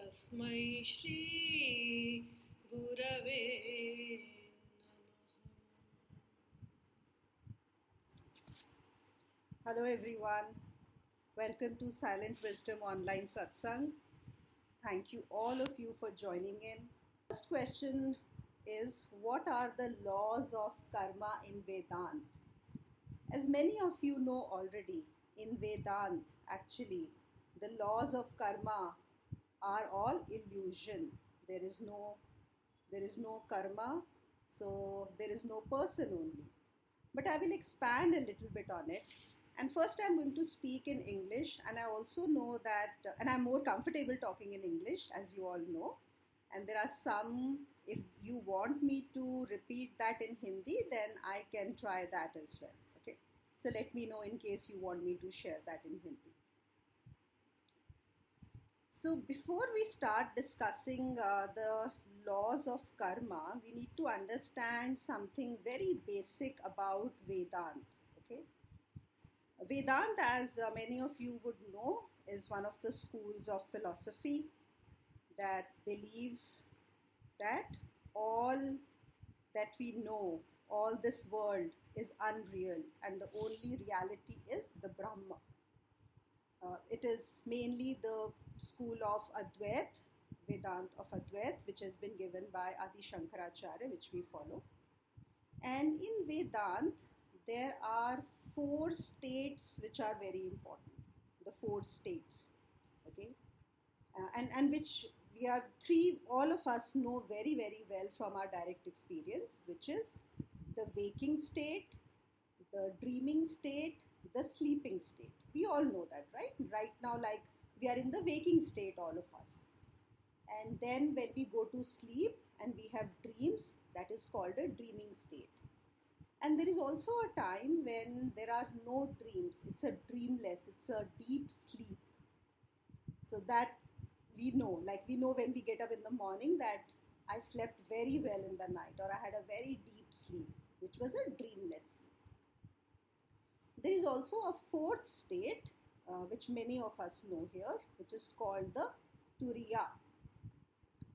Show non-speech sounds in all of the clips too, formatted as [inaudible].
तस्मै श्रीगुरवे Hello everyone. Welcome to Silent Wisdom Online Satsang. Thank you all of you for joining in. First question is what are the laws of karma in Vedant? As many of you know already, in Vedant actually the laws of karma are all illusion. There is no there is no karma, so there is no person only. But I will expand a little bit on it and first, I'm going to speak in English, and I also know that, and I'm more comfortable talking in English, as you all know. And there are some, if you want me to repeat that in Hindi, then I can try that as well. Okay. So let me know in case you want me to share that in Hindi. So before we start discussing uh, the laws of karma, we need to understand something very basic about Vedanta. Okay Vedanta, as uh, many of you would know, is one of the schools of philosophy that believes that all that we know, all this world is unreal, and the only reality is the Brahma. Uh, it is mainly the school of Advait, Vedant of Advait, which has been given by Adi Shankaracharya, which we follow. And in Vedant, there are four states which are very important. The four states, okay, uh, and and which we are three. All of us know very very well from our direct experience, which is the waking state, the dreaming state, the sleeping state. We all know that, right? Right now, like we are in the waking state, all of us. And then when we go to sleep and we have dreams, that is called a dreaming state. And there is also a time when there are no dreams. It's a dreamless it's a deep sleep. So that we know like we know when we get up in the morning that i slept very well in the night or i had a very deep sleep which was a dreamless sleep. There is also a fourth state uh, which many of us know here which is called the turiya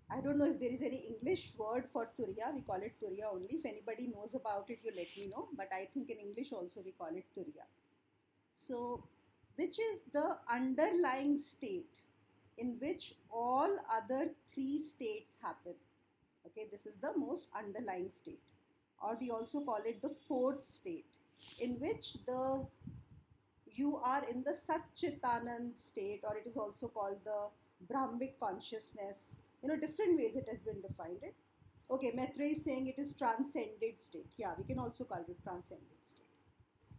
I don't know if there is any English word for Turiya. We call it Turiya only. If anybody knows about it, you let me know. But I think in English also we call it Turiya. So, which is the underlying state in which all other three states happen. Okay, this is the most underlying state. Or we also call it the fourth state, in which the you are in the Satchitanand state, or it is also called the Brahmic consciousness. You know different ways it has been defined it okay Maitreya is saying it is transcended state. Yeah we can also call it transcended state.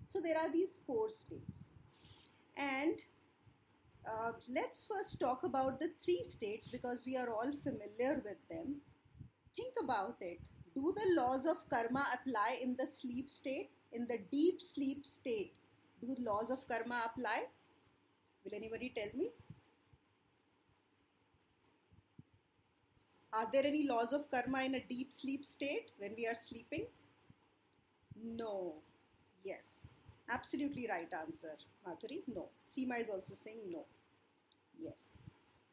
So there are these four states. And uh, let's first talk about the three states because we are all familiar with them. Think about it. Do the laws of karma apply in the sleep state in the deep sleep state do laws of karma apply will anybody tell me Are there any laws of karma in a deep sleep state when we are sleeping? No. Yes. Absolutely right answer, Madhuri. No. Seema is also saying no. Yes.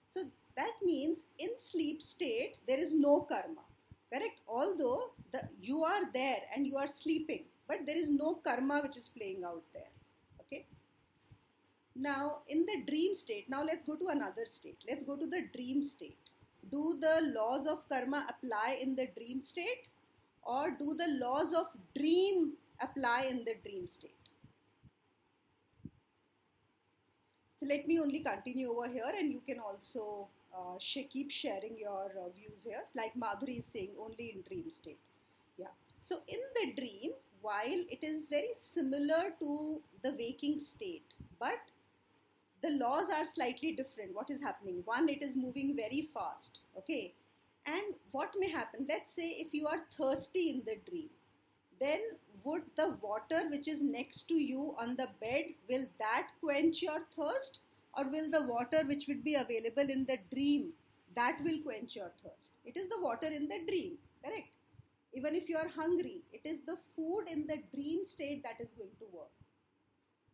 So that means in sleep state there is no karma. Correct? Although the you are there and you are sleeping, but there is no karma which is playing out there. Now in the dream state, now let's go to another state. Let's go to the dream state do the laws of karma apply in the dream state or do the laws of dream apply in the dream state? So let me only continue over here and you can also uh, keep sharing your uh, views here like Madhuri is saying only in dream state. Yeah. So in the dream, while it is very similar to the waking state, but the laws are slightly different. What is happening? One, it is moving very fast. Okay. And what may happen? Let's say if you are thirsty in the dream, then would the water which is next to you on the bed, will that quench your thirst? Or will the water which would be available in the dream, that will quench your thirst? It is the water in the dream, correct? Even if you are hungry, it is the food in the dream state that is going to work.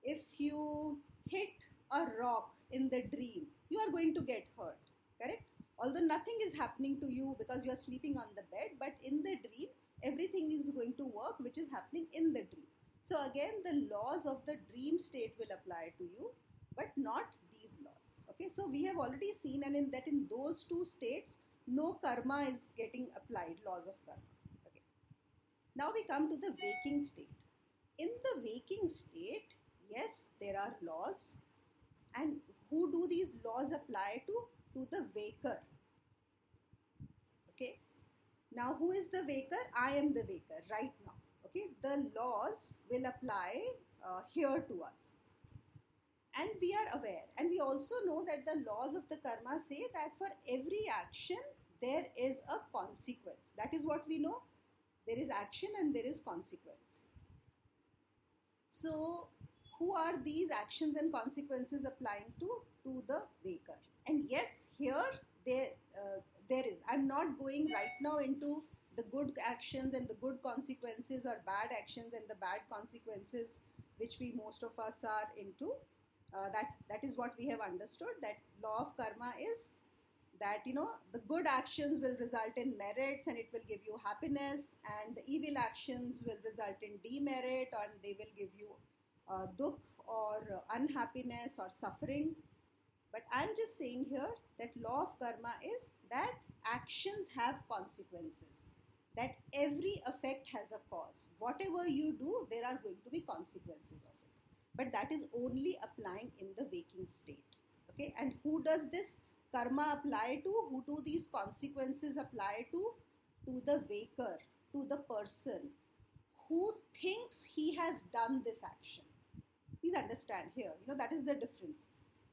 If you hit a rock in the dream, you are going to get hurt, correct? Although nothing is happening to you because you're sleeping on the bed, but in the dream, everything is going to work which is happening in the dream. So again, the laws of the dream state will apply to you, but not these laws. Okay, so we have already seen, and in that in those two states, no karma is getting applied, laws of karma. Okay. Now we come to the waking state. In the waking state, yes, there are laws, and who do these laws apply to? To the waker. Okay. Now, who is the waker? I am the waker right now. Okay. The laws will apply uh, here to us. And we are aware. And we also know that the laws of the karma say that for every action, there is a consequence. That is what we know. There is action and there is consequence. So, who are these actions and consequences applying to? To the waker. And yes, here there, uh, there is. I'm not going right now into the good actions and the good consequences or bad actions and the bad consequences which we most of us are into. Uh, that that is what we have understood that law of karma is that you know the good actions will result in merits and it will give you happiness and the evil actions will result in demerit and they will give you uh, or unhappiness or suffering. But i'm just saying here that law of karma is that actions have consequences that every effect has a cause. Whatever you do there are going to be consequences of it. But that is only applying in the waking state. Okay? And who does this karma apply to? Who do these consequences apply to? To the waker to the person who thinks he has done this action please understand here you know that is the difference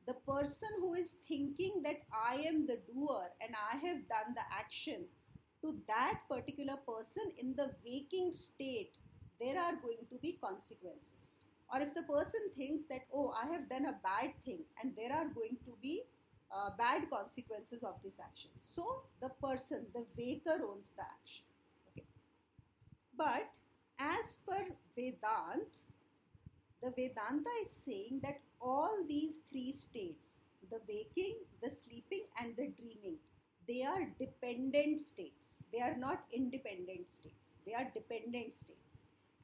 the person who is thinking that i am the doer and i have done the action to that particular person in the waking state there are going to be consequences or if the person thinks that oh i have done a bad thing and there are going to be uh, bad consequences of this action. So the person, the waker owns the action. Okay. But as per Vedant, the Vedanta is saying that all these three states, the waking, the sleeping, and the dreaming, they are dependent states. They are not independent states. They are dependent states.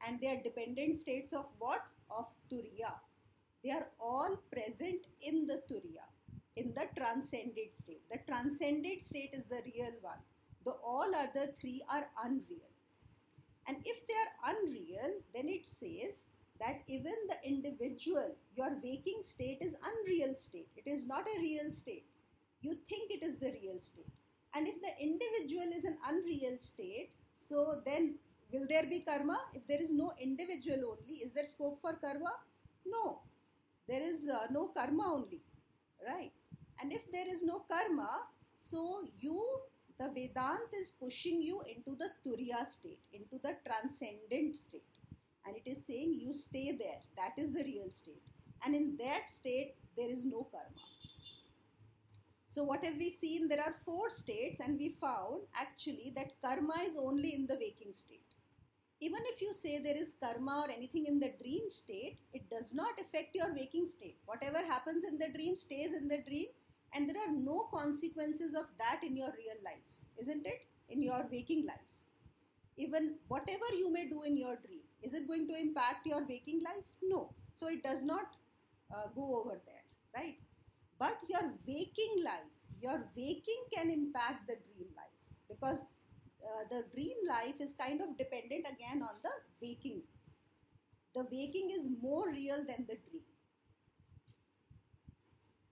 And they are dependent states of what? Of Turiya. They are all present in the Turiya in the transcended state. The transcended state is the real one. The all other three are unreal. And if they are unreal, then it says that even the individual, your waking state is unreal state. It is not a real state. You think it is the real state. And if the individual is an unreal state, so then will there be karma? If there is no individual only, is there scope for karma? No. There is uh, no karma only. Right? And if there is no karma, so you, the Vedant is pushing you into the Turiya state, into the transcendent state. And it is saying you stay there. That is the real state. And in that state, there is no karma. So, what have we seen? There are four states, and we found actually that karma is only in the waking state. Even if you say there is karma or anything in the dream state, it does not affect your waking state. Whatever happens in the dream stays in the dream, and there are no consequences of that in your real life, isn't it? In your waking life. Even whatever you may do in your dream, is it going to impact your waking life? No. So it does not uh, go over there, right? But your waking life, your waking can impact the dream life because uh, the dream life is kind of dependent again on the waking. The waking is more real than the dream.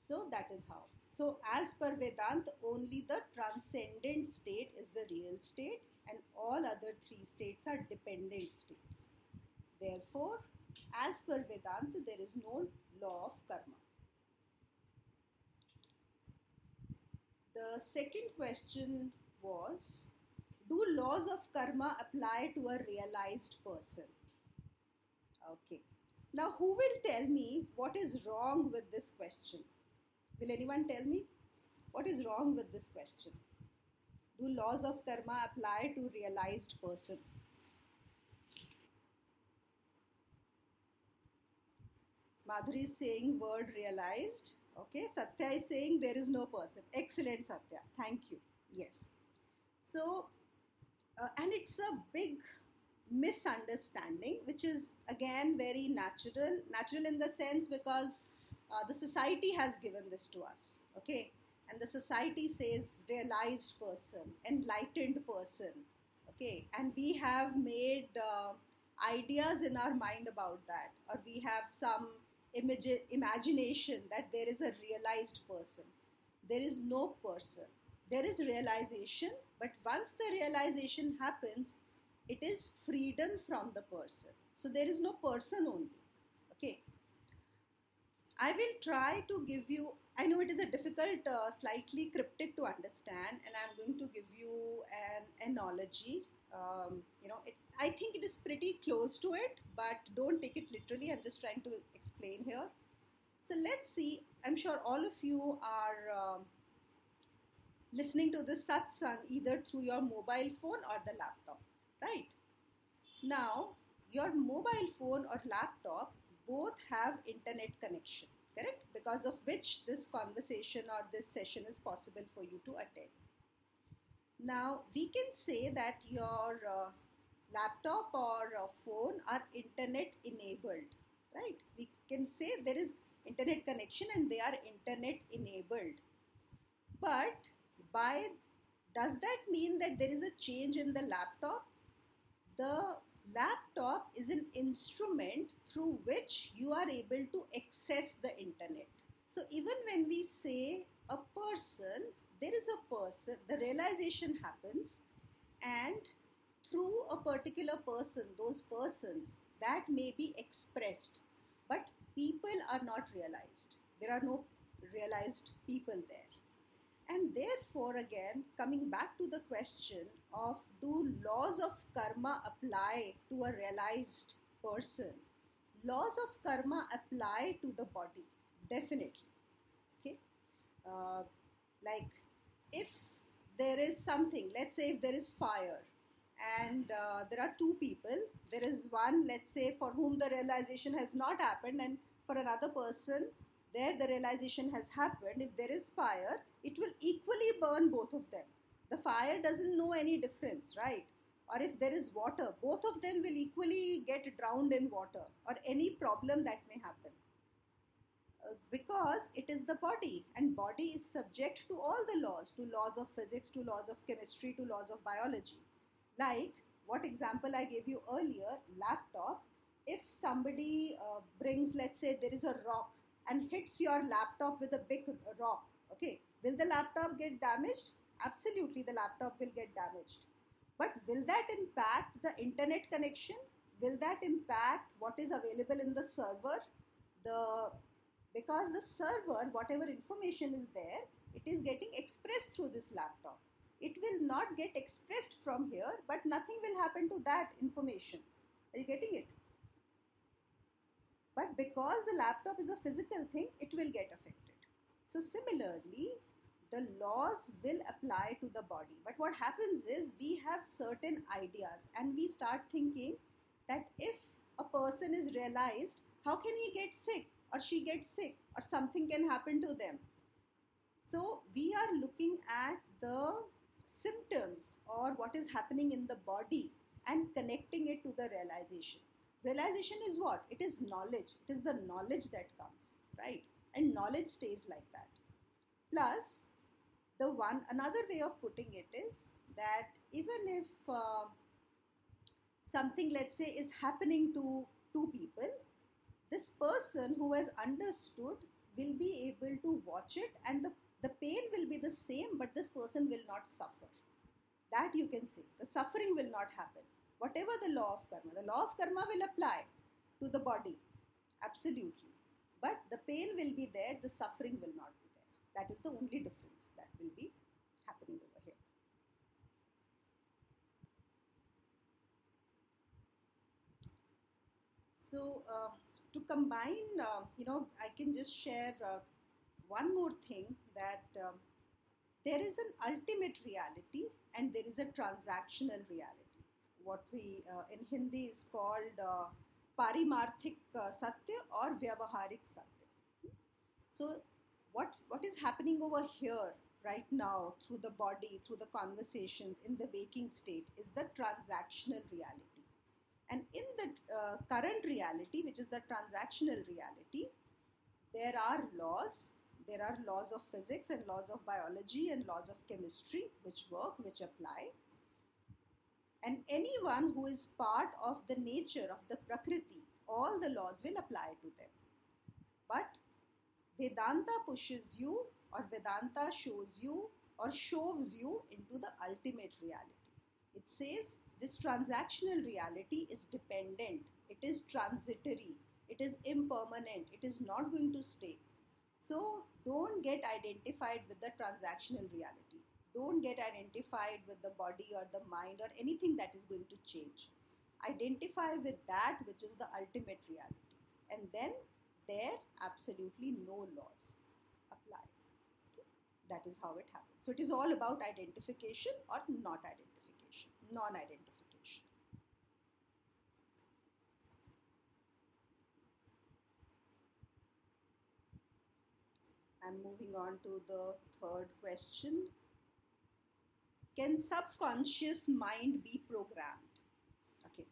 So that is how. So, as per Vedant, only the transcendent state is the real state, and all other three states are dependent states. Therefore, as per Vedanta, there is no law of karma. The second question was Do laws of karma apply to a realized person? Okay. Now, who will tell me what is wrong with this question? Will anyone tell me what is wrong with this question? Do laws of karma apply to realized person? Madhuri is saying word realized. Okay, Satya is saying there is no person. Excellent, Satya. Thank you. Yes. So, uh, and it's a big misunderstanding, which is again very natural. Natural in the sense because uh, the society has given this to us. Okay, and the society says realized person, enlightened person. Okay, and we have made uh, ideas in our mind about that, or we have some imagination that there is a realized person. There is no person. There is realization, but once the realization happens, it is freedom from the person. So there is no person only. Okay. I will try to give you, I know it is a difficult, uh, slightly cryptic to understand, and I'm going to give you an analogy. Um, you know, it, I think it is pretty close to it, but don't take it literally. I'm just trying to explain here. So let's see. I'm sure all of you are um, listening to this satsang either through your mobile phone or the laptop, right? Now, your mobile phone or laptop both have internet connection, correct? Because of which this conversation or this session is possible for you to attend. Now, we can say that your uh, laptop or uh, phone are internet enabled, right? We can say there is internet connection and they are internet enabled. But by does that mean that there is a change in the laptop? The laptop is an instrument through which you are able to access the internet. So even when we say a person, there is a person, the realization happens, and through a particular person, those persons that may be expressed, but people are not realized. There are no realized people there. And therefore, again, coming back to the question of do laws of karma apply to a realized person? Laws of karma apply to the body, definitely. Okay, uh, like if there is something, let's say if there is fire, and uh, there are two people, there is one, let's say, for whom the realization has not happened, and for another person, there the realization has happened. If there is fire, it will equally burn both of them. The fire doesn't know any difference, right? Or if there is water, both of them will equally get drowned in water or any problem that may happen. Because it is the body and body is subject to all the laws to laws of physics to laws of chemistry to laws of biology. Like what example i gave you earlier laptop if somebody uh, brings let's say there is a rock and hits your laptop with a big rock okay will the laptop get damaged? Absolutely the laptop will get damaged. But will that impact the internet connection? Will that impact what is available in the server the because the server whatever information is there it is getting expressed through this laptop it will not get expressed from here but nothing will happen to that information are you getting it but because the laptop is a physical thing, it will get affected. So, similarly, the laws will apply to the body. But what happens is we have certain ideas and we start thinking that if a person is realized, how can he get sick or she gets sick or something can happen to them? So, we are looking at the symptoms or what is happening in the body and connecting it to the realization. Realization is what? It is knowledge. It is the knowledge that comes right? And knowledge stays like that. Plus the one another way of putting it is that even if uh, something let's say is happening to two people this person who has understood will be able to watch it and the, the pain will be the same but this person will not suffer that you can say the suffering will not happen whatever the law of karma. The law of karma will apply to the body, absolutely. But the pain will be there, the suffering will not be there. That is the only difference that will be happening over here. So, uh, to combine, uh, you know, I can just share uh, one more thing that um, there is an ultimate reality and there is a transactional reality what we uh, in Hindi is called uh, Paramarthik uh, Satya or Vyavaharik Satya. So what what is happening over here right now through the body through the conversations in the waking state is the transactional reality and in the uh, current reality which is the transactional reality there are laws. There are laws of physics and laws of biology and laws of chemistry which work which apply. And anyone who is part of the nature of the prakriti all the laws will apply to them. But vedanta pushes you or vedanta shows you or shoves you into the ultimate reality. It says this transactional reality is dependent it is transitory it is impermanent it is not going to stay so don't get identified with the transactional reality. Don't get identified with the body or the mind or anything that is going to change. Identify with that which is the ultimate reality. And then there absolutely no laws apply. That is how it happens. So it is all about identification or not identification, non identification. I'm moving on to the third question. Can subconscious mind be programmed? Okay.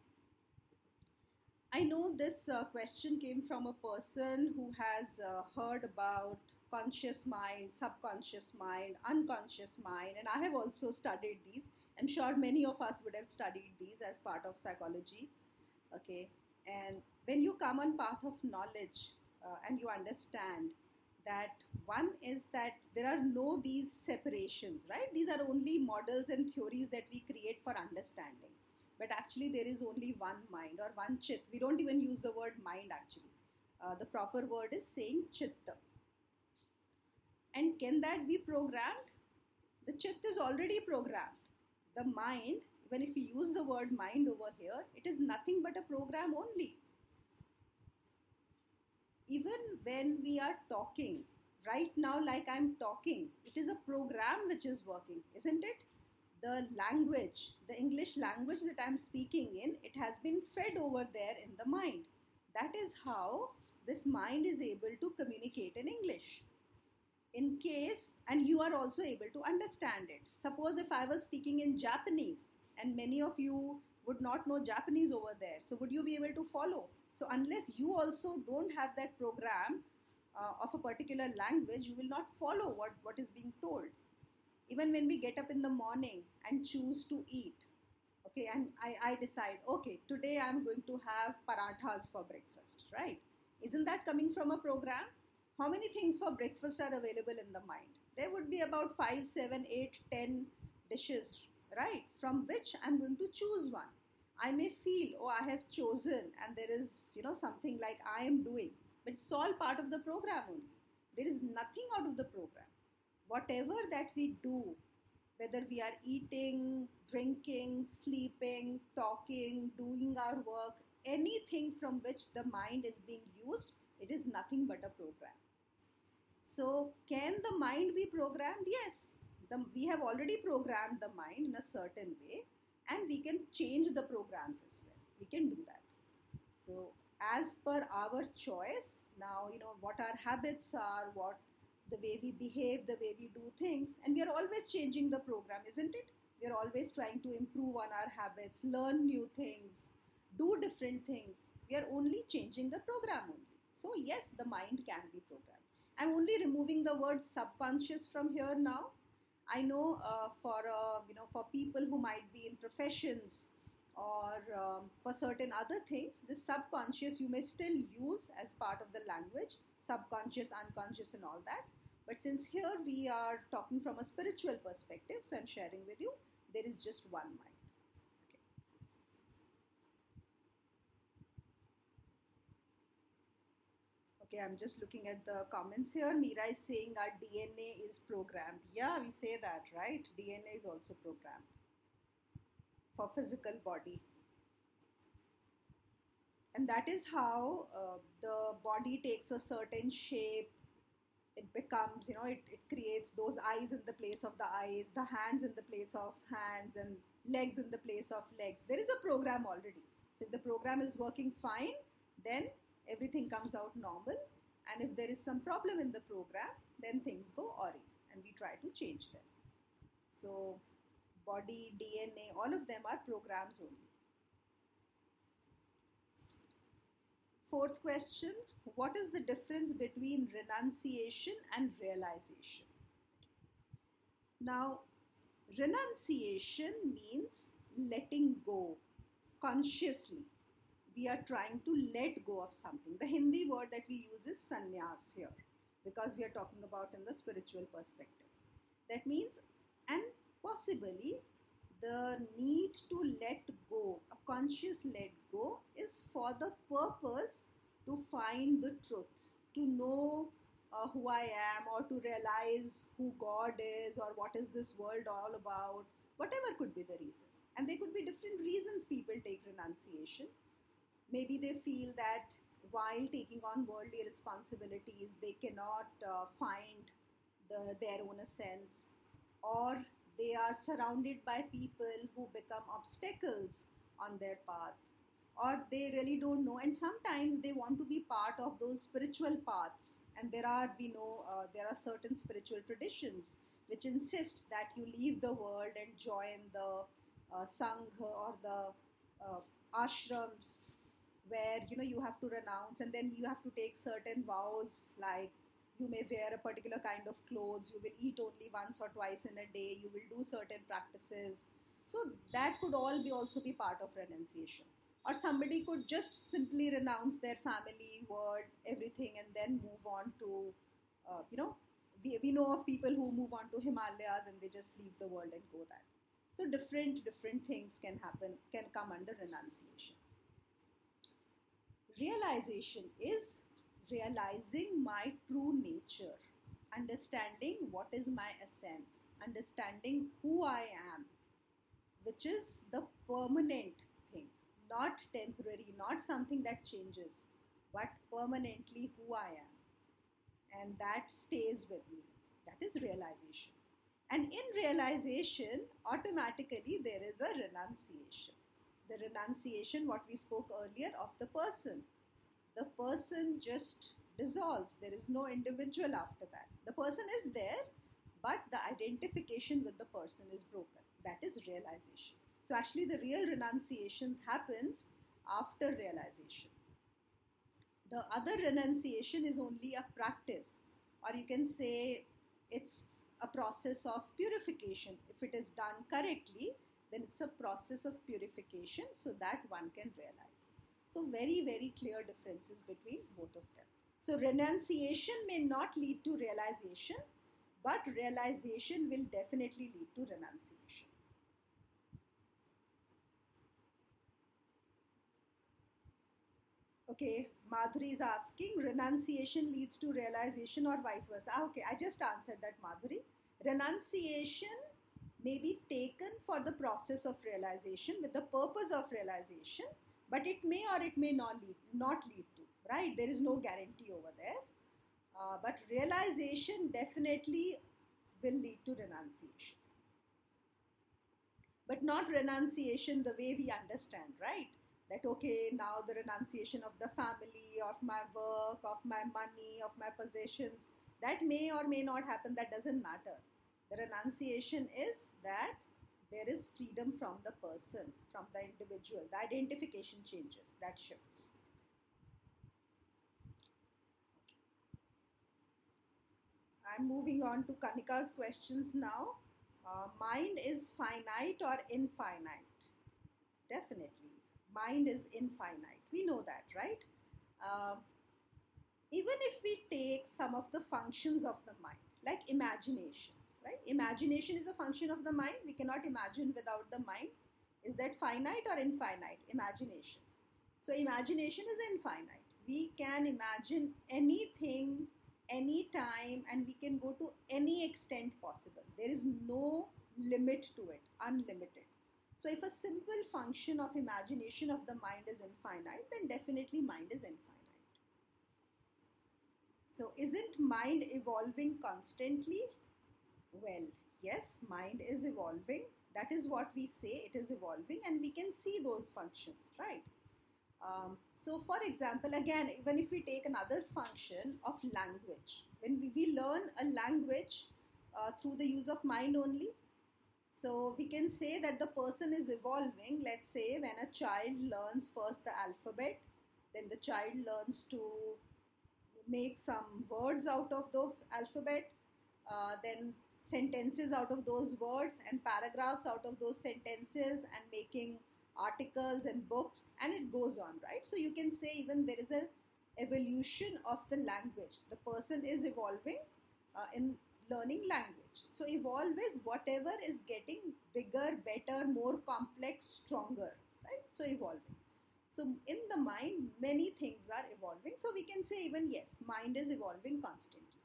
I know this uh, question came from a person who has uh, heard about conscious mind, subconscious mind, unconscious mind, and I have also studied these. I'm sure many of us would have studied these as part of psychology. Okay, and when you come on path of knowledge uh, and you understand that one is that there are no these separations right? These are only models and theories that we create for understanding. But actually there is only one mind or one chit. We don't even use the word mind actually. Uh, the proper word is saying chitta. And can that be programmed? The chit is already programmed. The mind even if we use the word mind over here it is nothing but a program only when we are talking, right now, like I'm talking, it is a program which is working, isn't it? The language, the English language that I'm speaking in, it has been fed over there in the mind. That is how this mind is able to communicate in English. In case, and you are also able to understand it. Suppose if I was speaking in Japanese, and many of you would not know Japanese over there, so would you be able to follow? So unless you also don't have that program uh, of a particular language, you will not follow what, what is being told. Even when we get up in the morning and choose to eat, okay, and I, I decide, okay, today I'm going to have parathas for breakfast, right? Isn't that coming from a program? How many things for breakfast are available in the mind? There would be about five, seven, eight, ten dishes, right? From which I'm going to choose one I may feel, oh, I have chosen, and there is, you know, something like I am doing, but it's all part of the program only. There is nothing out of the program. Whatever that we do, whether we are eating, drinking, sleeping, talking, doing our work, anything from which the mind is being used, it is nothing but a program. So, can the mind be programmed? Yes. The, we have already programmed the mind in a certain way and we can change the programs as well. We can do that. So, as per our choice, now you know what our habits are, what the way we behave, the way we do things, and we are always changing the program, isn't it? We are always trying to improve on our habits, learn new things, do different things. We are only changing the program only. So, yes, the mind can be programmed. I'm only removing the word subconscious from here now I know uh, for uh, you know for people who might be in professions or um, for certain other things, the subconscious you may still use as part of the language, subconscious, unconscious, and all that. But since here we are talking from a spiritual perspective, so I'm sharing with you, there is just one mind. Okay, I'm just looking at the comments here. Meera is saying our DNA is programmed. Yeah, we say that, right? DNA is also programmed for physical body. And that is how uh, the body takes a certain shape. It becomes, you know, it, it creates those eyes in the place of the eyes, the hands in the place of hands, and legs in the place of legs. There is a program already. So if the program is working fine, then everything comes out normal. And if there is some problem in the program, then things go awry and we try to change them. So, body, DNA, all of them are programs only. Fourth question What is the difference between renunciation and realization? Now, renunciation means letting go consciously. We are trying to let go of something. The Hindi word that we use is sannyas here because we are talking about in the spiritual perspective. That means, and possibly the need to let go, a conscious let go, is for the purpose to find the truth, to know uh, who I am, or to realize who God is, or what is this world all about, whatever could be the reason. And there could be different reasons people take renunciation. Maybe they feel that while taking on worldly responsibilities, they cannot uh, find the, their own essence, or they are surrounded by people who become obstacles on their path or they really don't know. And sometimes they want to be part of those spiritual paths. And there are we know uh, there are certain spiritual traditions which insist that you leave the world and join the uh, sangha or the uh, ashrams where you know you have to renounce and then you have to take certain vows like you may wear a particular kind of clothes you will eat only once or twice in a day you will do certain practices. So that could all be also be part of renunciation. Or somebody could just simply renounce their family world everything and then move on to uh, you know we, we know of people who move on to himalayas and they just leave the world and go that so different different things can happen can come under renunciation realization is realizing my true nature, understanding what is my essence, understanding who I am, which is the permanent thing, not temporary, not something that changes, but permanently who I am. And that stays with me. That is realization. And in realization, automatically there is a renunciation. The renunciation, what we spoke earlier, of the person the person just dissolves. There is no individual after that. The person is there, but the identification with the person is broken. That is realization. So actually the real renunciations happens after realization. The other renunciation is only a practice or you can say it's a process of purification. If it is done correctly, then it's a process of purification so that one can realize. So, very, very clear differences between both of them. So, renunciation may not lead to realization, but realization will definitely lead to renunciation. Okay, Madhuri is asking renunciation leads to realization or vice versa. Ah, okay, I just answered that, Madhuri. Renunciation may be taken for the process of realization with the purpose of realization but it may or it may not lead not lead to right? There is no guarantee over there. Uh, but realization definitely will lead to renunciation. But not renunciation the way we understand right? That okay now the renunciation of the family of my work of my money of my possessions that may or may not happen that doesn't matter the renunciation is that there is freedom from the person, from the individual. The identification changes, that shifts. I'm moving on to Kanika's questions now. Uh, mind is finite or infinite? Definitely. Mind is infinite. We know that, right? Uh, even if we take some of the functions of the mind, like imagination, right? Imagination is a function of the mind. We cannot imagine without the mind. Is that finite or infinite? Imagination. So, imagination is infinite. We can imagine anything, any time and we can go to any extent possible. There is no limit to it, unlimited. So, if a simple function of imagination of the mind is infinite, then definitely mind is infinite. So, isn't mind evolving constantly? Well, yes, mind is evolving. That is what we say, it is evolving, and we can see those functions, right? Um, so, for example, again, even if we take another function of language, when we, we learn a language uh, through the use of mind only, so we can say that the person is evolving. Let's say when a child learns first the alphabet, then the child learns to make some words out of the alphabet, uh, then sentences out of those words and paragraphs out of those sentences and making articles and books and it goes on right? So you can say even there is an evolution of the language. The person is evolving uh, in learning language. So evolve is whatever is getting bigger better more complex stronger right? So evolving. So in the mind many things are evolving. So we can say even yes mind is evolving constantly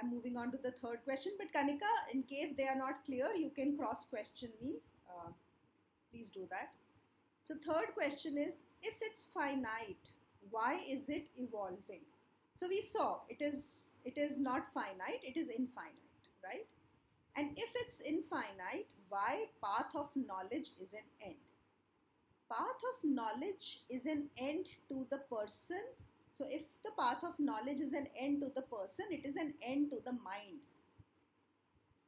I'm moving on to the third question. But Kanika, in case they are not clear, you can cross question me. Uh, please do that. So third question is, if it's finite, why is it evolving? So we saw it is it is not finite, it is infinite, right? And if it's infinite, why path of knowledge is an end? Path of knowledge is an end to the person so if the path of knowledge is an end to the person, it is an end to the mind.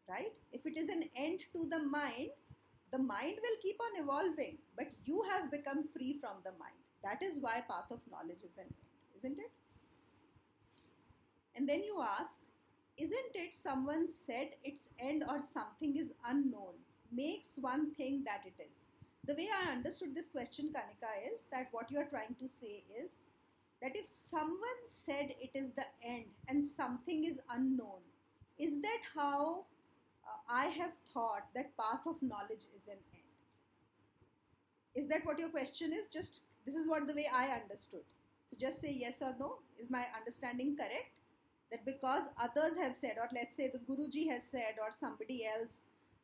Right? If it is an end to the mind, the mind will keep on evolving, but you have become free from the mind. That is why path of knowledge is an end, isn't it? And then you ask, isn't it someone said its end or something is unknown makes one think that it is? The way I understood this question, Kanika, is that what you are trying to say is that if someone said it is the end and something is unknown, is that how uh, I have thought that path of knowledge is an end? Is that what your question is? Just this is what the way I understood. So just say yes or no. Is my understanding correct? That because others have said, or let's say the Guruji has said, or somebody else,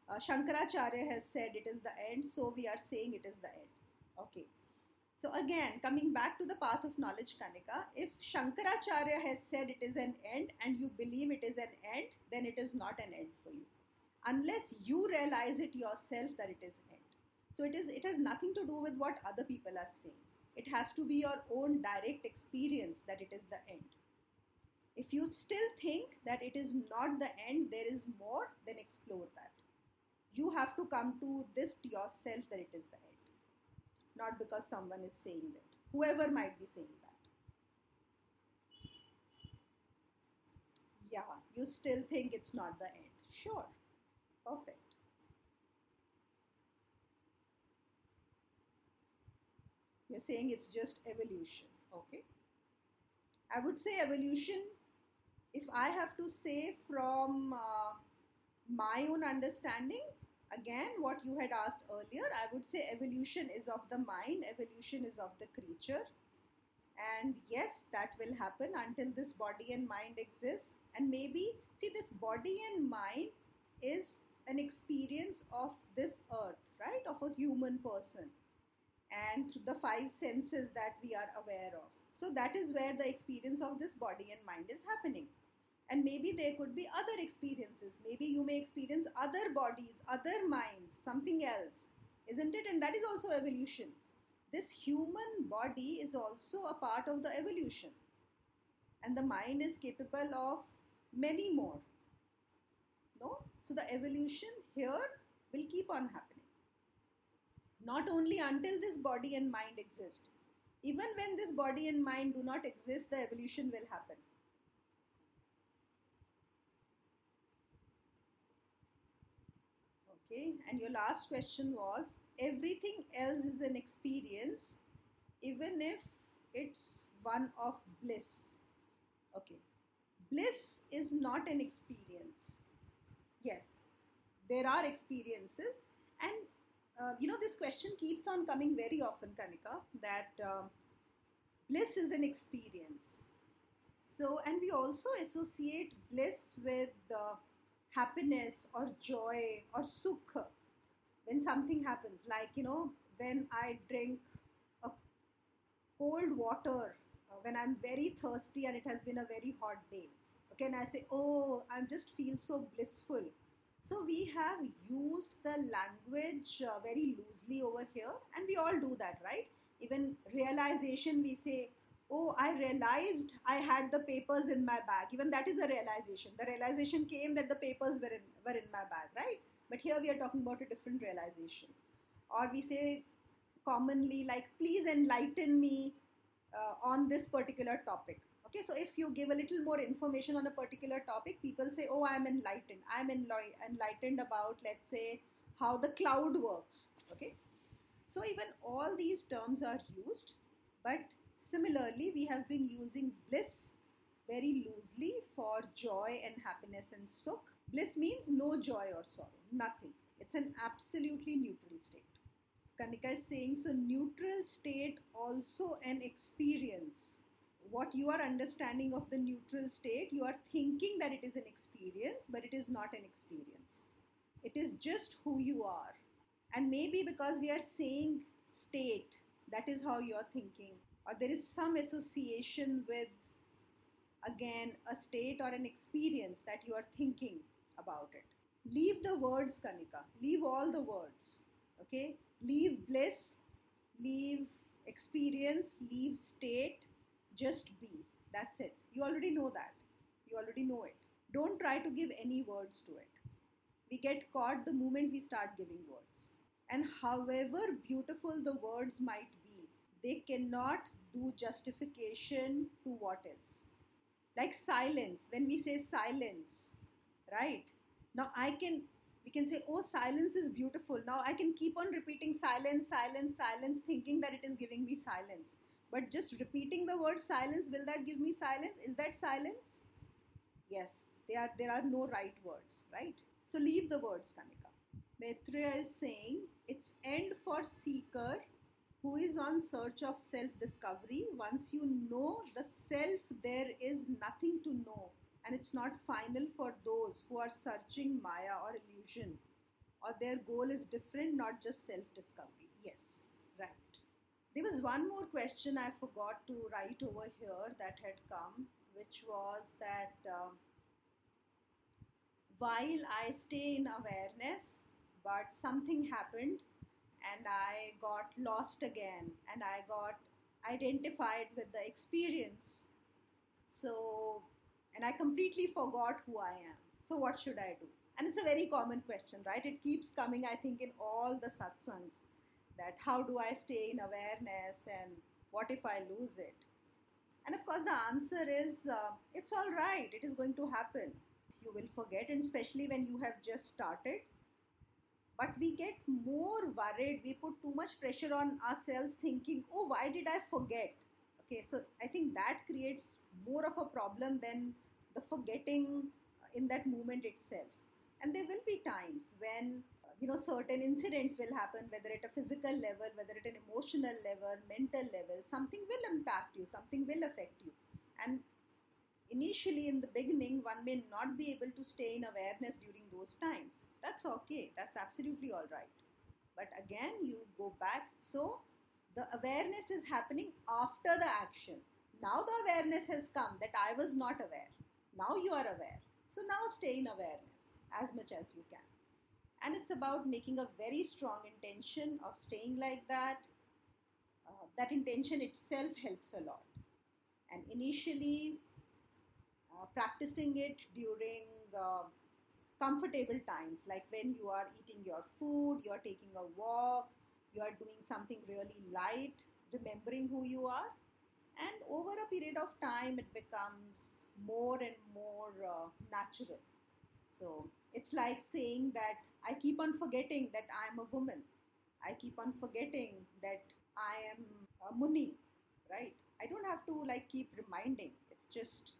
uh, Shankaracharya has said it is the end, so we are saying it is the end. Okay. So again, coming back to the path of knowledge, Kanika, if Shankaracharya has said it is an end and you believe it is an end, then it is not an end for you. Unless you realize it yourself that it is an end. So it is it has nothing to do with what other people are saying. It has to be your own direct experience that it is the end. If you still think that it is not the end, there is more, then explore that. You have to come to this to yourself that it is the end not because someone is saying that. Whoever might be saying that. Yeah, you still think it's not the end. Sure, perfect. You're saying it's just evolution, okay? I would say evolution, if I have to say from uh, my own understanding, again what you had asked earlier i would say evolution is of the mind evolution is of the creature. And yes that will happen until this body and mind exists and maybe see this body and mind is an experience of this earth right? Of a human person. And the five senses that we are aware of. So that is where the experience of this body and mind is happening and maybe there could be other experiences. Maybe you may experience other bodies other minds something else isn't it? And that is also evolution. This human body is also a part of the evolution. And the mind is capable of many more. No? So the evolution here will keep on happening. Not only until this body and mind exist. Even when this body and mind do not exist the evolution will happen Okay, and your last question was everything else is an experience, even if it's one of bliss. Okay, bliss is not an experience. Yes, there are experiences, and uh, you know, this question keeps on coming very often, Kanika, that uh, bliss is an experience. So, and we also associate bliss with uh, happiness or joy or sukh when something happens. Like, you know, when I drink a cold water, uh, when I'm very thirsty and it has been a very hot day. Okay, and I say, oh, I just feel so blissful. So we have used the language uh, very loosely over here, and we all do that, right? Even realization, we say, Oh, I realized I had the papers in my bag. Even that is a realization. The realization came that the papers were in, were in my bag, right? But here we are talking about a different realization. Or we say commonly, like, please enlighten me uh, on this particular topic. Okay, so if you give a little more information on a particular topic, people say, Oh, I'm enlightened. I'm enlightened about, let's say, how the cloud works. Okay, so even all these terms are used, but similarly, we have been using bliss very loosely for joy and happiness and sukh. Bliss means no joy or sorrow, nothing. It's an absolutely neutral state. Kanika is saying so, neutral state also an experience. What you are understanding of the neutral state, you are thinking that it is an experience, but it is not an experience. It is just who you are. And maybe because we are saying state, that is how you are thinking, or there is some association with, again, a state or an experience that you are thinking about it. Leave the words, Kanika. Leave all the words. Okay? Leave bliss, leave experience, leave state, just be. That's it. You already know that. You already know it. Don't try to give any words to it. We get caught the moment we start giving words. And however beautiful the words might be, they cannot do justification to what is. Like silence, when we say silence, right? Now I can we can say, oh, silence is beautiful. Now I can keep on repeating silence, silence, silence, thinking that it is giving me silence. But just repeating the word silence, will that give me silence? Is that silence? Yes, there are, there are no right words, right? So leave the words, Kanika. Maitreya is saying it's end for seeker who is on search of self discovery. Once you know the self, there is nothing to know and it's not final for those who are searching Maya or illusion, or their goal is different, not just self discovery. Yes, right. There was one more question I forgot to write over here that had come, which was that uh, while I stay in awareness, but something happened and I got lost again and I got identified with the experience. So and I completely forgot who I am. So, what should I do? And it's a very common question, right? It keeps coming, I think, in all the satsangs that how do I stay in awareness and what if I lose it? And of course, the answer is uh, it's all right, it is going to happen. You will forget, and especially when you have just started. But we get more worried, we put too much pressure on ourselves, thinking, oh, why did I forget? Okay, so I think that creates more of a problem than the forgetting uh, in that moment itself. And there will be times when uh, you know certain incidents will happen whether at a physical level whether at an emotional level mental level something will impact you something will affect you and initially in the beginning one may not be able to stay in awareness during those times that's okay that's absolutely all right but again you go back so the awareness is happening after the action now the awareness has come that i was not aware now you are aware. So now stay in awareness as much as you can. And it's about making a very strong intention of staying like that. Uh, that intention itself helps a lot. And initially, uh, practicing it during uh, comfortable times, like when you are eating your food, you are taking a walk, you are doing something really light, remembering who you are. And over a period of time, it becomes more and more uh, natural. So it's like saying that I keep on forgetting that I'm a woman. I keep on forgetting that I am a muni, right? I don't have to like keep reminding. It's just,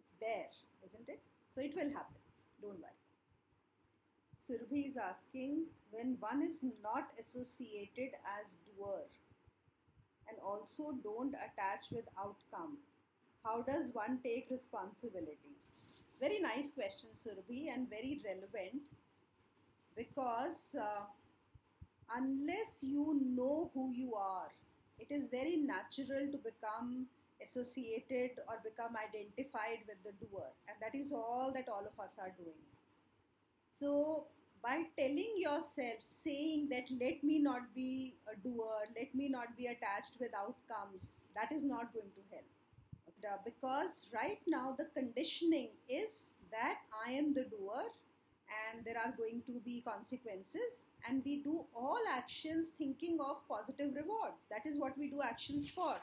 it's there, isn't it? So it will happen. Don't worry. Surbhi is asking when one is not associated as doer and also don't attach with outcome how does one take responsibility? Very nice question, Surbhi, and very relevant because uh, unless you know who you are, it is very natural to become associated or become identified with the doer, and that is all that all of us are doing. So, by telling yourself, saying that let me not be a doer, let me not be attached with outcomes, that is not going to help. Uh, because right now the conditioning is that I am the doer and there are going to be consequences, and we do all actions thinking of positive rewards. That is what we do actions for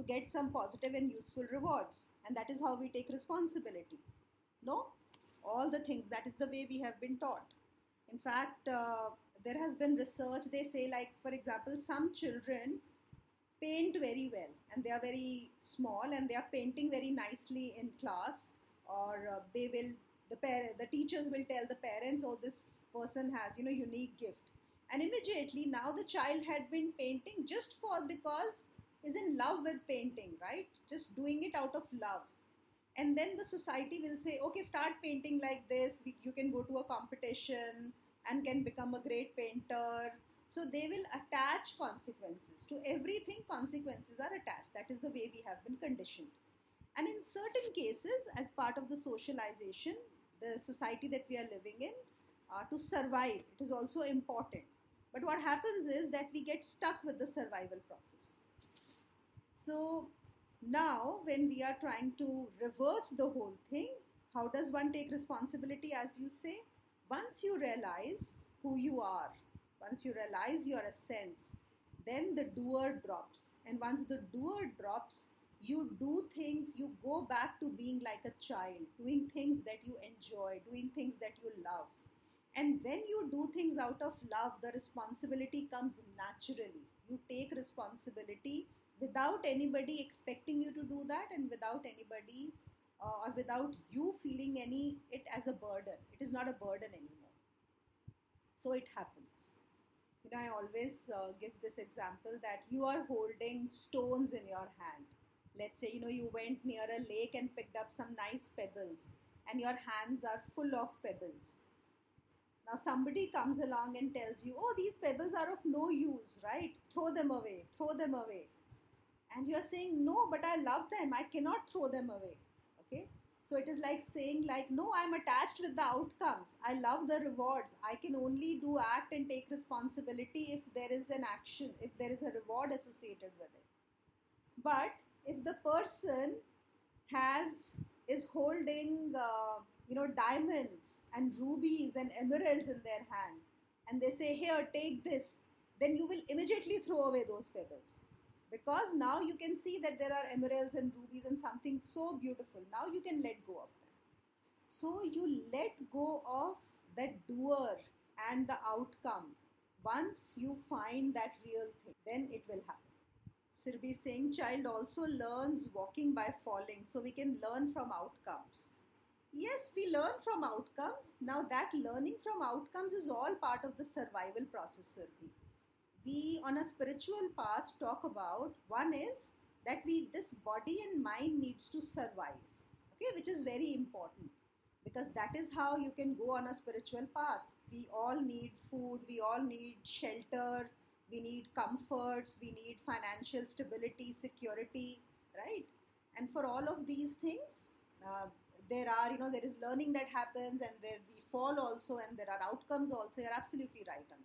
to get some positive and useful rewards, and that is how we take responsibility. No, all the things that is the way we have been taught in fact, uh, there has been research, they say, like, for example, some children paint very well and they are very small and they are painting very nicely in class, or uh, they will, the, par- the teachers will tell the parents, oh, this person has, you know, unique gift. And immediately now the child had been painting just for because is in love with painting, right? Just doing it out of love. And then the society will say okay start painting like this. You can go to a competition and can become a great painter. So they will attach consequences to everything consequences are attached. That is the way we have been conditioned. And in certain cases as part of the socialization the society that we are living in uh, to survive it is also important. But what happens is that we get stuck with the survival process so now, when we are trying to reverse the whole thing, how does one take responsibility, as you say? Once you realize who you are, once you realize your essence, then the doer drops. And once the doer drops, you do things, you go back to being like a child, doing things that you enjoy, doing things that you love. And when you do things out of love, the responsibility comes naturally. You take responsibility without anybody expecting you to do that and without anybody uh, or without you feeling any it as a burden. It is not a burden anymore. So it happens. You know i always uh, give this example that you are holding stones in your hand. Let's say you know you went near a lake and picked up some nice pebbles and your hands are full of pebbles. Now somebody comes along and tells you oh these pebbles are of no use right? Throw them away throw them away and you're saying no but i love them. I cannot throw them away. Okay? So it is like saying like no i'm attached with the outcomes. I love the rewards. I can only do act and take responsibility if there is an action if there is a reward associated with it. But if the person has is holding uh, you know diamonds and rubies and emeralds in their hand and they say here take this then you will immediately throw away those pebbles because now you can see that there are emeralds and rubies and something so beautiful. Now you can let go of them. So you let go of that doer and the outcome. Once you find that real thing, then it will happen. Surbhi saying child also learns walking by falling, so we can learn from outcomes. Yes, we learn from outcomes. Now that learning from outcomes is all part of the survival process, Surbhi we on a spiritual path talk about one is that we this body and mind needs to survive okay which is very important because that is how you can go on a spiritual path. We all need food we all need shelter we need comforts we need financial stability security right? And for all of these things uh, there are you know there is learning that happens and there we fall also and there are outcomes also. You're absolutely right on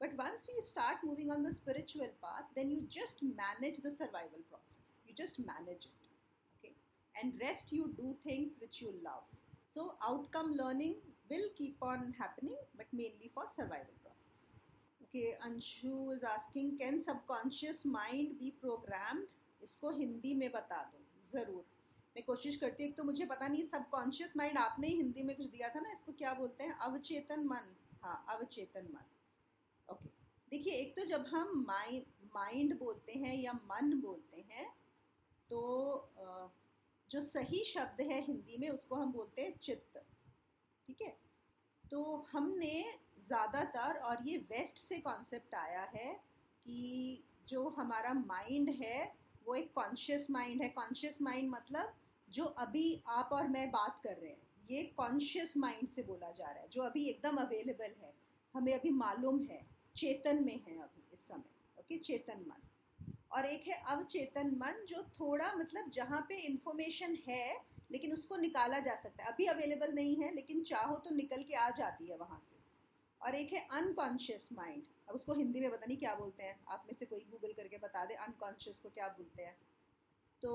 but once we start moving on the spiritual path, then you just manage the survival process. You just manage it. Okay. And rest you do things which you love. So outcome learning will keep on happening, but mainly for survival process. Okay, Anshu is asking, can subconscious mind be programmed? इसको हिंदी में बता दो ज़रूर मैं कोशिश करती हूँ तो मुझे पता नहीं सबकॉन्शियस माइंड आपने ही हिंदी में कुछ दिया था ना इसको क्या बोलते हैं अवचेतन मन हाँ अवचेतन मन देखिए, एक तो जब हम माइंड माइंड बोलते हैं या मन बोलते हैं तो जो सही शब्द है हिंदी में, उसको हम बोलते हैं चित्त। ठीक है? तो हमने ज़्यादातर, और ये वेस्ट से कॉन्सेप्ट आया है कि जो हमारा माइंड है, वो एक कॉन्शियस माइंड है। कॉन्शियस माइंड मतलब जो अभी आप और मैं बात कर रहे हैं। ये कॉन्शियस माइंड से बोला जा रहा है, जो अभी एकदम अवेलेबल है। हमें अभी मालूम है। चेतन में है अभी इस समय ओके चेतन मन। और एक है अवचेतन मन, जो थोड़ा मतलब जहाँ पे इंफॉर्मेशन है, लेकिन उसको निकाला जा सकता है। अभी अवेलेबल नहीं है, लेकिन चाहो तो निकल के आ जाती है वहाँ से। और एक है अनकॉन्शियस माइंड अब उसको हिंदी में पता नहीं क्या बोलते हैं। आप में से कोई गूगल करके बता दे अनकॉन्शियस को क्या बोलते हैं। तो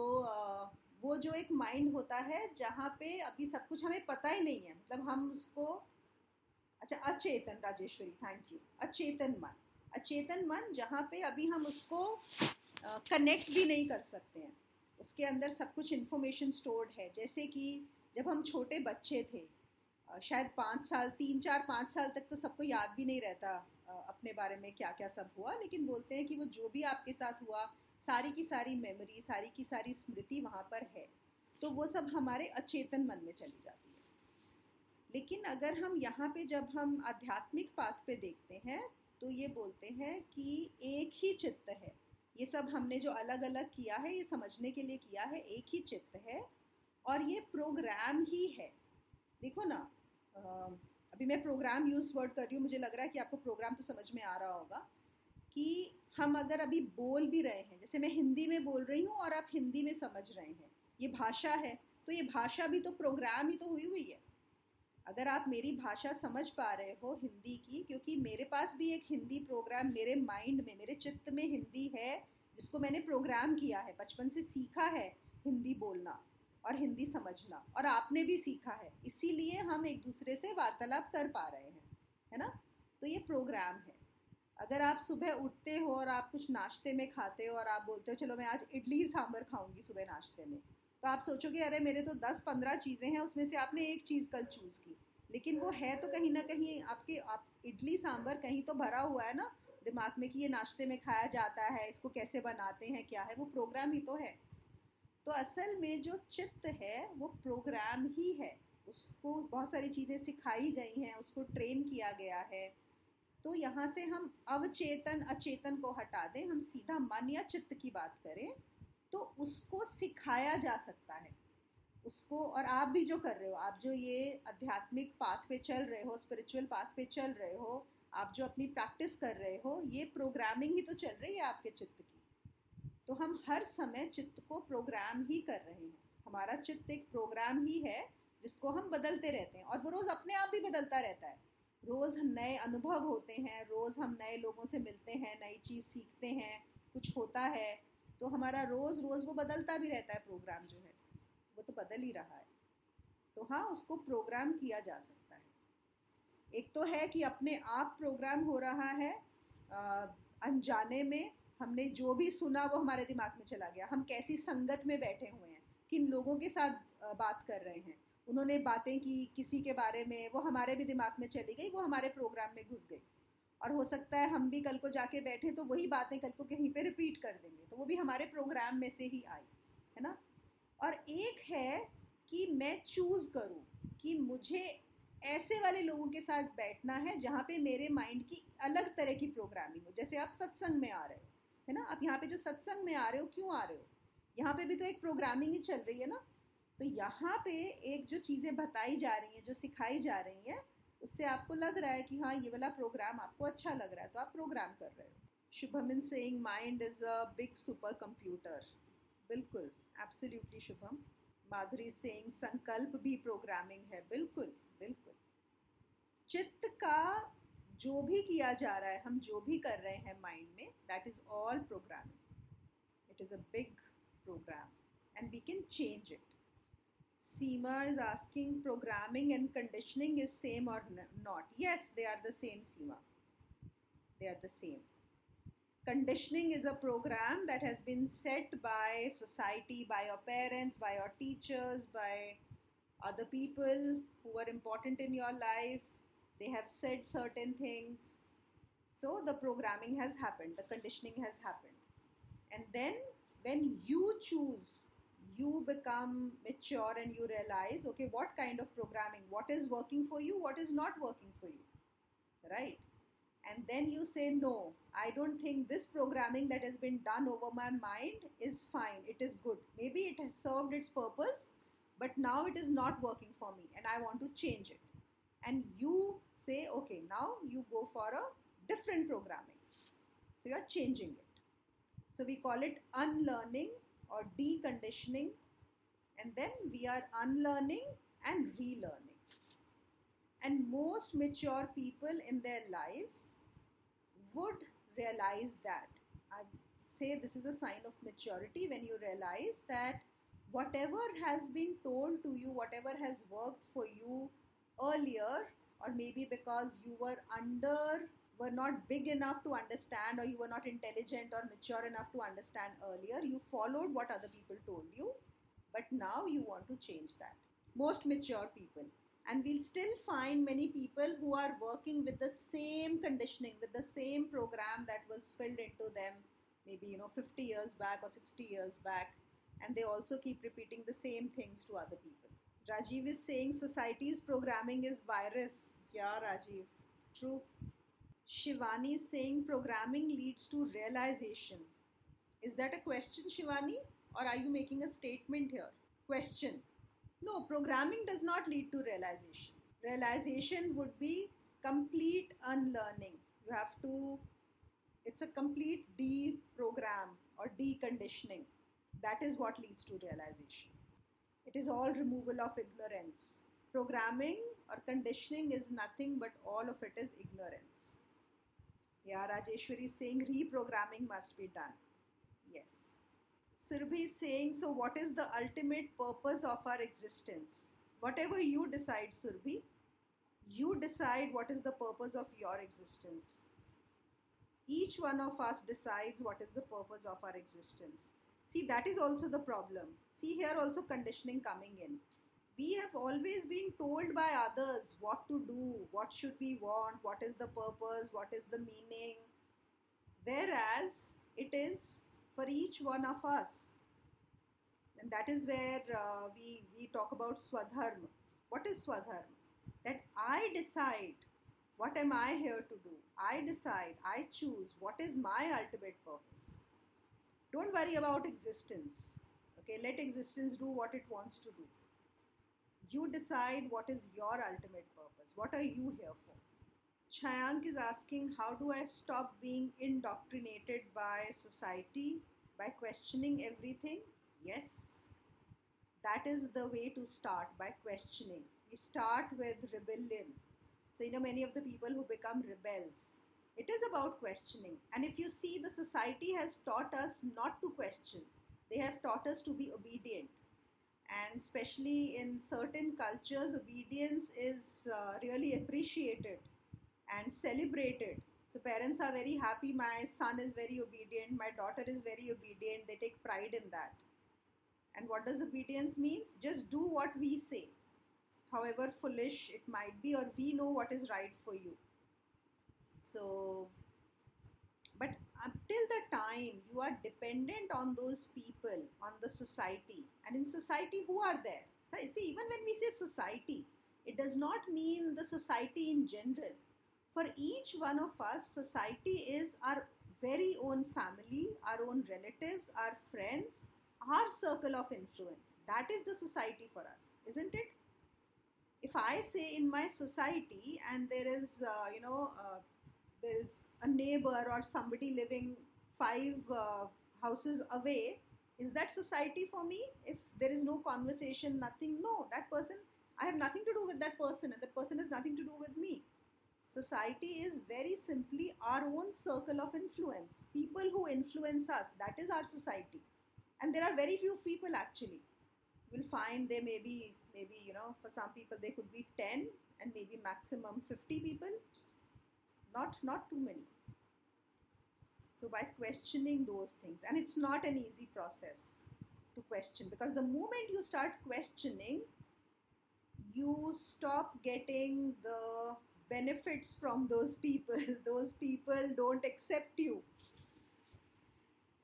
वो जो एक माइंड होता है, जहाँ पे अभी सब कुछ हमें पता ही नहीं है। मतलब हम उसको अच्छा अचेतन, राजेश्वरी थैंक यू अचेतन मन। अचेतन मन जहाँ पे अभी हम उसको कनेक्ट भी नहीं कर सकते हैं। उसके अंदर सब कुछ इन्फॉर्मेशन स्टोर्ड है। जैसे कि जब हम छोटे बच्चे थे शायद पाँच साल, तीन चार, पाँच साल तक तो सबको याद भी नहीं रहता अपने बारे में क्या क्या सब हुआ, लेकिन बोलते हैं कि वो जो भी आपके साथ हुआ, सारी की सारी मेमोरी सारी की सारी स्मृति वहाँ पर है। तो वो सब हमारे अचेतन मन में चली जाती है। लेकिन अगर हम यहाँ पे जब हम आध्यात्मिक पाथ पे देखते हैं तो ये बोलते हैं कि एक ही चित्त है। ये सब हमने जो अलग अलग किया है, ये समझने के लिए किया है, एक ही चित्त है और ये प्रोग्राम ही है। देखो ना अभी मैं प्रोग्राम यूज़ वर्ड कर रही हूँ, मुझे लग रहा है कि आपको प्रोग्राम तो समझ में आ रहा होगा कि हम अगर अभी बोल भी रहे हैं, जैसे मैं हिंदी में बोल रही हूँ और आप हिंदी में समझ रहे हैं, ये भाषा है तो ये भाषा भी तो प्रोग्राम ही तो हुई हुई है। अगर आप मेरी भाषा समझ पा रहे हो हिंदी की, क्योंकि मेरे पास भी एक हिंदी प्रोग्राम मेरे माइंड में, मेरे चित्त में हिंदी है, जिसको मैंने प्रोग्राम किया है, बचपन से सीखा है हिंदी बोलना और हिंदी समझना, और आपने भी सीखा है, इसीलिए हम एक दूसरे से वार्तालाप कर पा रहे हैं, है ना? तो ये प्रोग्राम है। अगर आप सुबह उठते हो और आप कुछ नाश्ते में खाते हो और आप बोलते हो, चलो मैं आज इडली सांभर खाऊँगी सुबह नाश्ते में। तो आप सोचोगे, अरे, मेरे तो दस पंद्रह चीज़ें हैं, उसमें से आपने एक चीज़ कल चूज़ की। लेकिन वो है तो कहीं ना कहीं आपके, आप इडली, सांभर कहीं तो भरा हुआ है ना, दिमाग में कि ये नाश्ते में खाया जाता है, इसको कैसे बनाते हैं, क्या है, वो प्रोग्राम ही तो है। तो असल में जो चित्त है, वो प्रोग्राम ही है। उसको बहुत सारी चीज़ें सिखाई गई हैं, उसको ट्रेन किया गया है। तो यहाँ से हम अवचेतन अचेतन को हटा दें, हम सीधा मन या चित्त की बात करें तो उसको सिखाया जा सकता है। उसको और आप भी जो कर रहे हो, आप जो ये आध्यात्मिक पाथ पे चल रहे हो स्पिरिचुअल पाथ पे चल रहे हो, आप जो अपनी प्रैक्टिस कर रहे हो, ये प्रोग्रामिंग ही तो चल रही है आपके चित्त की। तो हम हर समय चित्त को प्रोग्राम ही कर रहे हैं। हमारा चित्त एक प्रोग्राम ही है, जिसको हम बदलते रहते हैं और वो रोज़ अपने आप भी बदलता रहता है। रोज़ हम नए अनुभव होते हैं, रोज़ हम नए लोगों से मिलते हैं, नई चीज़ सीखते हैं, कुछ होता है तो हमारा रोज़ रोज़ वो बदलता भी रहता है प्रोग्राम जो है। वो तो बदल ही रहा है। तो हाँ उसको प्रोग्राम किया जा सकता है। एक तो है कि अपने आप प्रोग्राम हो रहा है। अनजाने में हमने जो भी सुना वो हमारे दिमाग में चला गया। हम कैसी संगत में बैठे हुए हैं, किन लोगों के साथ बात कर रहे हैं। उन्होंने बातें की किसी के बारे में, वो हमारे भी दिमाग में चली गई, वो हमारे प्रोग्राम में घुस गई। और हो सकता है हम भी कल को जाके बैठे तो वही बातें कल को कहीं पे रिपीट कर देंगे। तो वो भी हमारे प्रोग्राम में से ही आई, है ना? और एक है कि मैं चूज़ करूँ कि मुझे ऐसे वाले लोगों के साथ बैठना है जहाँ पे मेरे माइंड की अलग तरह की प्रोग्रामिंग हो। जैसे आप सत्संग में आ रहे हो, है ना? आप यहाँ पे जो सत्संग में आ रहे हो, क्यों आ रहे हो? यहाँ पे भी तो एक प्रोग्रामिंग ही चल रही है ना? तो यहाँ पे एक जो चीज़ें बताई जा रही हैं, जो सिखाई जा रही हैं उससे आपको लग रहा है कि हाँ ये वाला प्रोग्राम आपको अच्छा लग रहा है तो आप प्रोग्राम कर रहे हो। Shubham in saying mind is a big super computer बिल्कुल एब्सोल्युटली शुभम। माधुरी सेइंग संकल्प भी प्रोग्रामिंग है। बिल्कुल बिल्कुल। चित्त का जो भी किया जा रहा है, हम जो भी कर रहे हैं माइंड में that is all programming it is a big program, and we can change it. Seema is asking programming and conditioning is same or not. Yes, they are the same, Seema. They are the same. Conditioning is a program that has been set by society, by your parents, by your teachers, by other people who are important in your life. They have said certain things. So the programming has happened, the conditioning has happened. And then when you choose, you become mature and you realize, okay, what kind of programming, what is working for you, what is not working for you, right? and then you say no i don't think this programming that has been done over my mind is fine. It is good. Maybe it has served its purpose but now it is not working for me and i want to change it. And you say okay now you go for a different programming. So you are changing it. So we call it unlearning or deconditioning And then we are unlearning and relearning. And most mature people in their lives would realize that. I say this is a sign of maturity when you realize that whatever has been told to you, whatever has worked for you earlier, or maybe because you were under, were not big enough to understand, or you were not intelligent or mature enough to understand earlier, you followed what other people told you, but now you want to change that. Most mature people. And we'll still find many people who are working with the same conditioning, with the same program that was filled into them maybe you know 50 years back or 60 years back and they also keep repeating the same things to other people rajiv is saying society's programming is virus yeah rajiv true shivani is saying programming leads to realization is that a question shivani or are you making a statement here question no programming does not lead to realization realization would be complete unlearning you have to it's a complete deprogram or deconditioning. That is what leads to realization. It is all removal of ignorance. Programming or conditioning is nothing but all of it is ignorance. Yeah, Rajeshwari is saying reprogramming must be done. Yes. Surbhi is saying, so what is the ultimate purpose of our existence? Whatever you decide, Surbhi, you decide what is the purpose of your existence each one of us decides what is the purpose of our existence. See, that is also the problem. See, here also conditioning coming in. We have always been told by others what to do, what should we want, what is the purpose, what is the meaning. Whereas it is for each one of us. And that is where uh, we, we talk about Swadharma. What is Swadharma? That I decide what am I here to do? I decide, I choose what is my ultimate purpose. Don't worry about existence. Okay, let existence do what it wants to do. You decide what is your ultimate purpose. What are you here for? Chayank is asking, how do I stop being indoctrinated by society by questioning everything? Yes, that is the way to start by questioning. We start with rebellion so, you know, many of the people who become rebels, it is about questioning. And if you see, the society has taught us not to question, they have taught us to be obedient. And especially in certain cultures, obedience is uh, really appreciated and celebrated. So, parents are very happy. My son is very obedient, my daughter is very obedient. They take pride in that. And what does obedience means? Just do what we say however foolish it might be, or we know what is right for you. So, but till the time you are dependent on those people, on the society, and in society, who are there? See, even when we say society, it does not mean the society in general. For each one of us, society is our very own family, our own relatives, our friends, our circle of influence. That is the society for us, isn't it? if I say in my society and there is, uh, you know, uh, there is a neighbor or somebody living five uh, houses away, is that society for me? If there is no conversation, nothing, no, that person, I have nothing to do with that person and that person has nothing to do with me. Society is very simply our own circle of influence. People who influence us, that is our society. And there are very few people actually. You'll find there may be maybe you know for some people they could be 10 and maybe maximum 50 people not not too many. So by questioning those things and it's not an easy process to question because the moment you start questioning you stop getting the benefits from those people. [laughs] Those people don't accept you.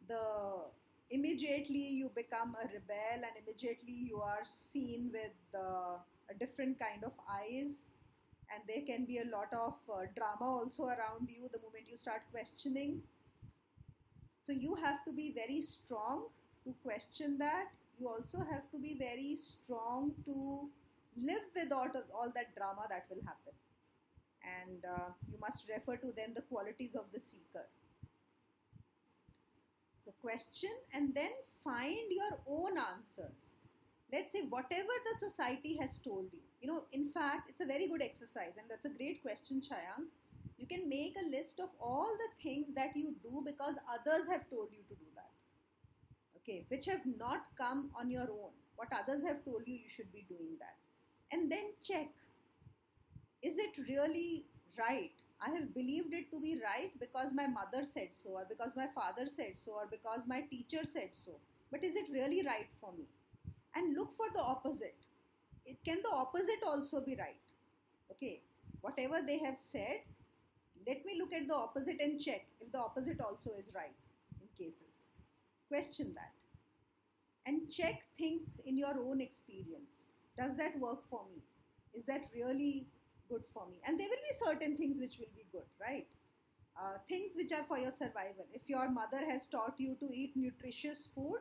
The immediately you become a rebel and immediately you are seen with uh, a different kind of eyes and there can be a lot of uh, drama also around you the moment you start questioning. So you have to be very strong to question that. You also have to be very strong to live with all, all that drama that will happen. And uh, you must refer to then the qualities of the seeker. So, question and then find your own answers. Let's say whatever the society has told you. You know in fact it's a very good exercise and that's a great question chayank you can make a list of all the things that you do because others have told you to do that. Okay which have not come on your own. What others have told you you should be doing that. And then check is it really right? I have believed it to be right because my mother said so or because my father said so or because my teacher said so. But is it really right for me and look for the opposite. It can the opposite also be right? Okay, whatever they have said, let me look at the opposite and check if the opposite also is right in cases. Question that and check things in your own experience. Does that work for me? Is that really good for me? And there will be certain things which will be good, right? Uh, things which are for your survival. If your mother has taught you to eat nutritious food,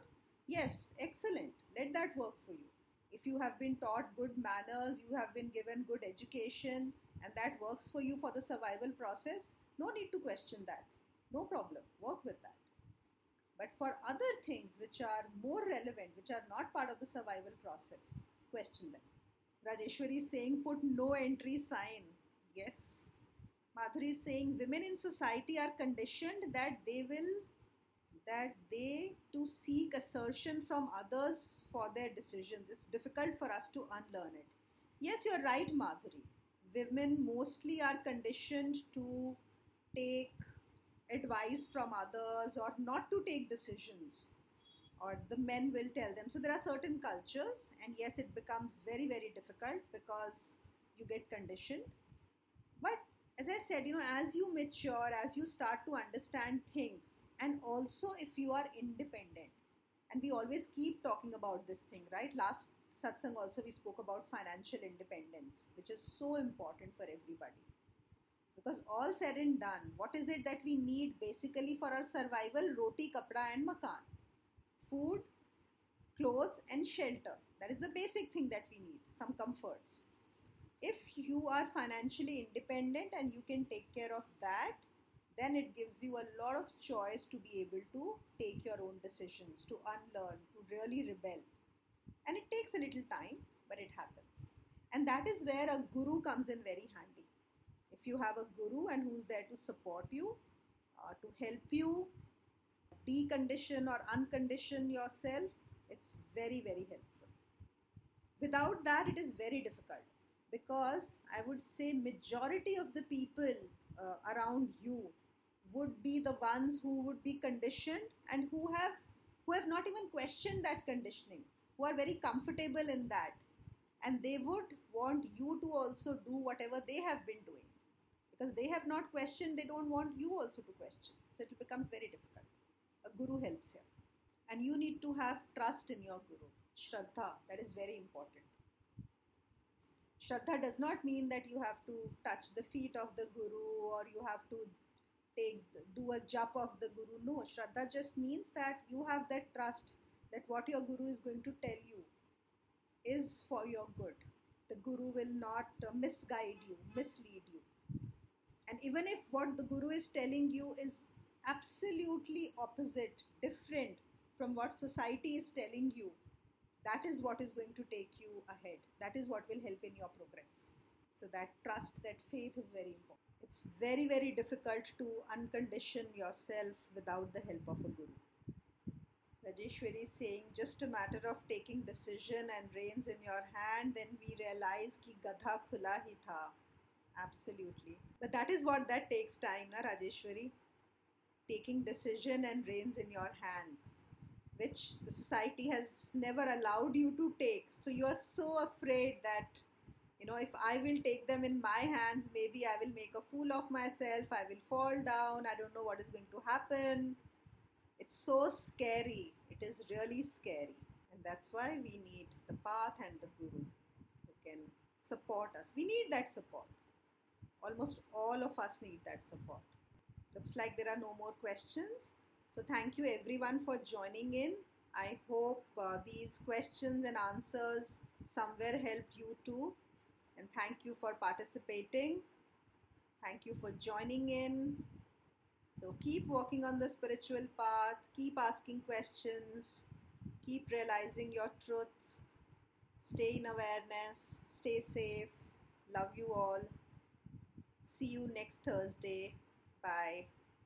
Yes, excellent. Let that work for you. If you have been taught good manners, you have been given good education, and that works for you for the survival process, no need to question that. No problem. Work with that. But for other things which are more relevant, which are not part of the survival process, question them. Rajeshwari is saying put no entry sign. Yes. Madhuri is saying women in society are conditioned that they will that they to seek assertion from others for their decisions. It's difficult for us to unlearn it. Yes, you're right, Madhuri. Women mostly are conditioned to take advice from others or not to take decisions or the men will tell them so there are certain cultures and yes it becomes very very difficult because you get conditioned but as i said you know as you mature as you start to understand things and also if you are independent and we always keep talking about this thing right? Last satsang also we spoke about financial independence which is so important for everybody. Because all said and done what is it that we need basically for our survival? Roti kapda and makan. Food clothes and shelter. That is the basic thing that we need some comforts. If you are financially independent and you can take care of that then it gives you a lot of choice to be able to take your own decisions, to unlearn, to really rebel. And it takes a little time, but it happens. And that is where a guru comes in very handy. If you have a guru and who's there to support you, uh, to help you decondition or uncondition yourself, it's very, very helpful. Without that, it is very difficult because I would say majority of the people uh, around you would be the ones who would be conditioned and who have who have not even questioned that conditioning who are very comfortable in that. And they would want you to also do whatever they have been doing. Because they have not questioned they don't want you also to question. So it becomes very difficult. A guru helps here. And you need to have trust in your guru. Shraddha that is very important. Shraddha does not mean that you have to touch the feet of the Guru or you have to take do a jap of the Guru. No, Shraddha just means that you have that trust that what your Guru is going to tell you is for your good. The Guru will not uh, misguide you, mislead you. And even if what the Guru is telling you is absolutely opposite, different from what society is telling you, that is what is going to take you ahead. That is what will help in your progress. So, that trust, that faith is very important. It's very, very difficult to uncondition yourself without the help of a guru. Rajeshwari is saying just a matter of taking decision and reins in your hand, then we realize ki gadha khula hi tha. Absolutely. But that is what that takes time, na Rajeshwari? Taking decision and reins in your hands which the society has never allowed you to take. So you are so afraid that, you know, if I will take them in my hands, maybe I will make a fool of myself, I will fall down, I don't know what is going to happen. It's so scary. It is really scary. And that's why we need the path and the guru who can support us. We need that support. Almost all of us need that support. Looks like there are no more questions. So, thank you everyone for joining in. I hope uh, these questions and answers somewhere helped you too. And thank you for participating. Thank you for joining in. So, keep walking on the spiritual path, keep asking questions, keep realizing your truth, Stay in awareness, stay safe. Love you all. See you next Thursday. Bye.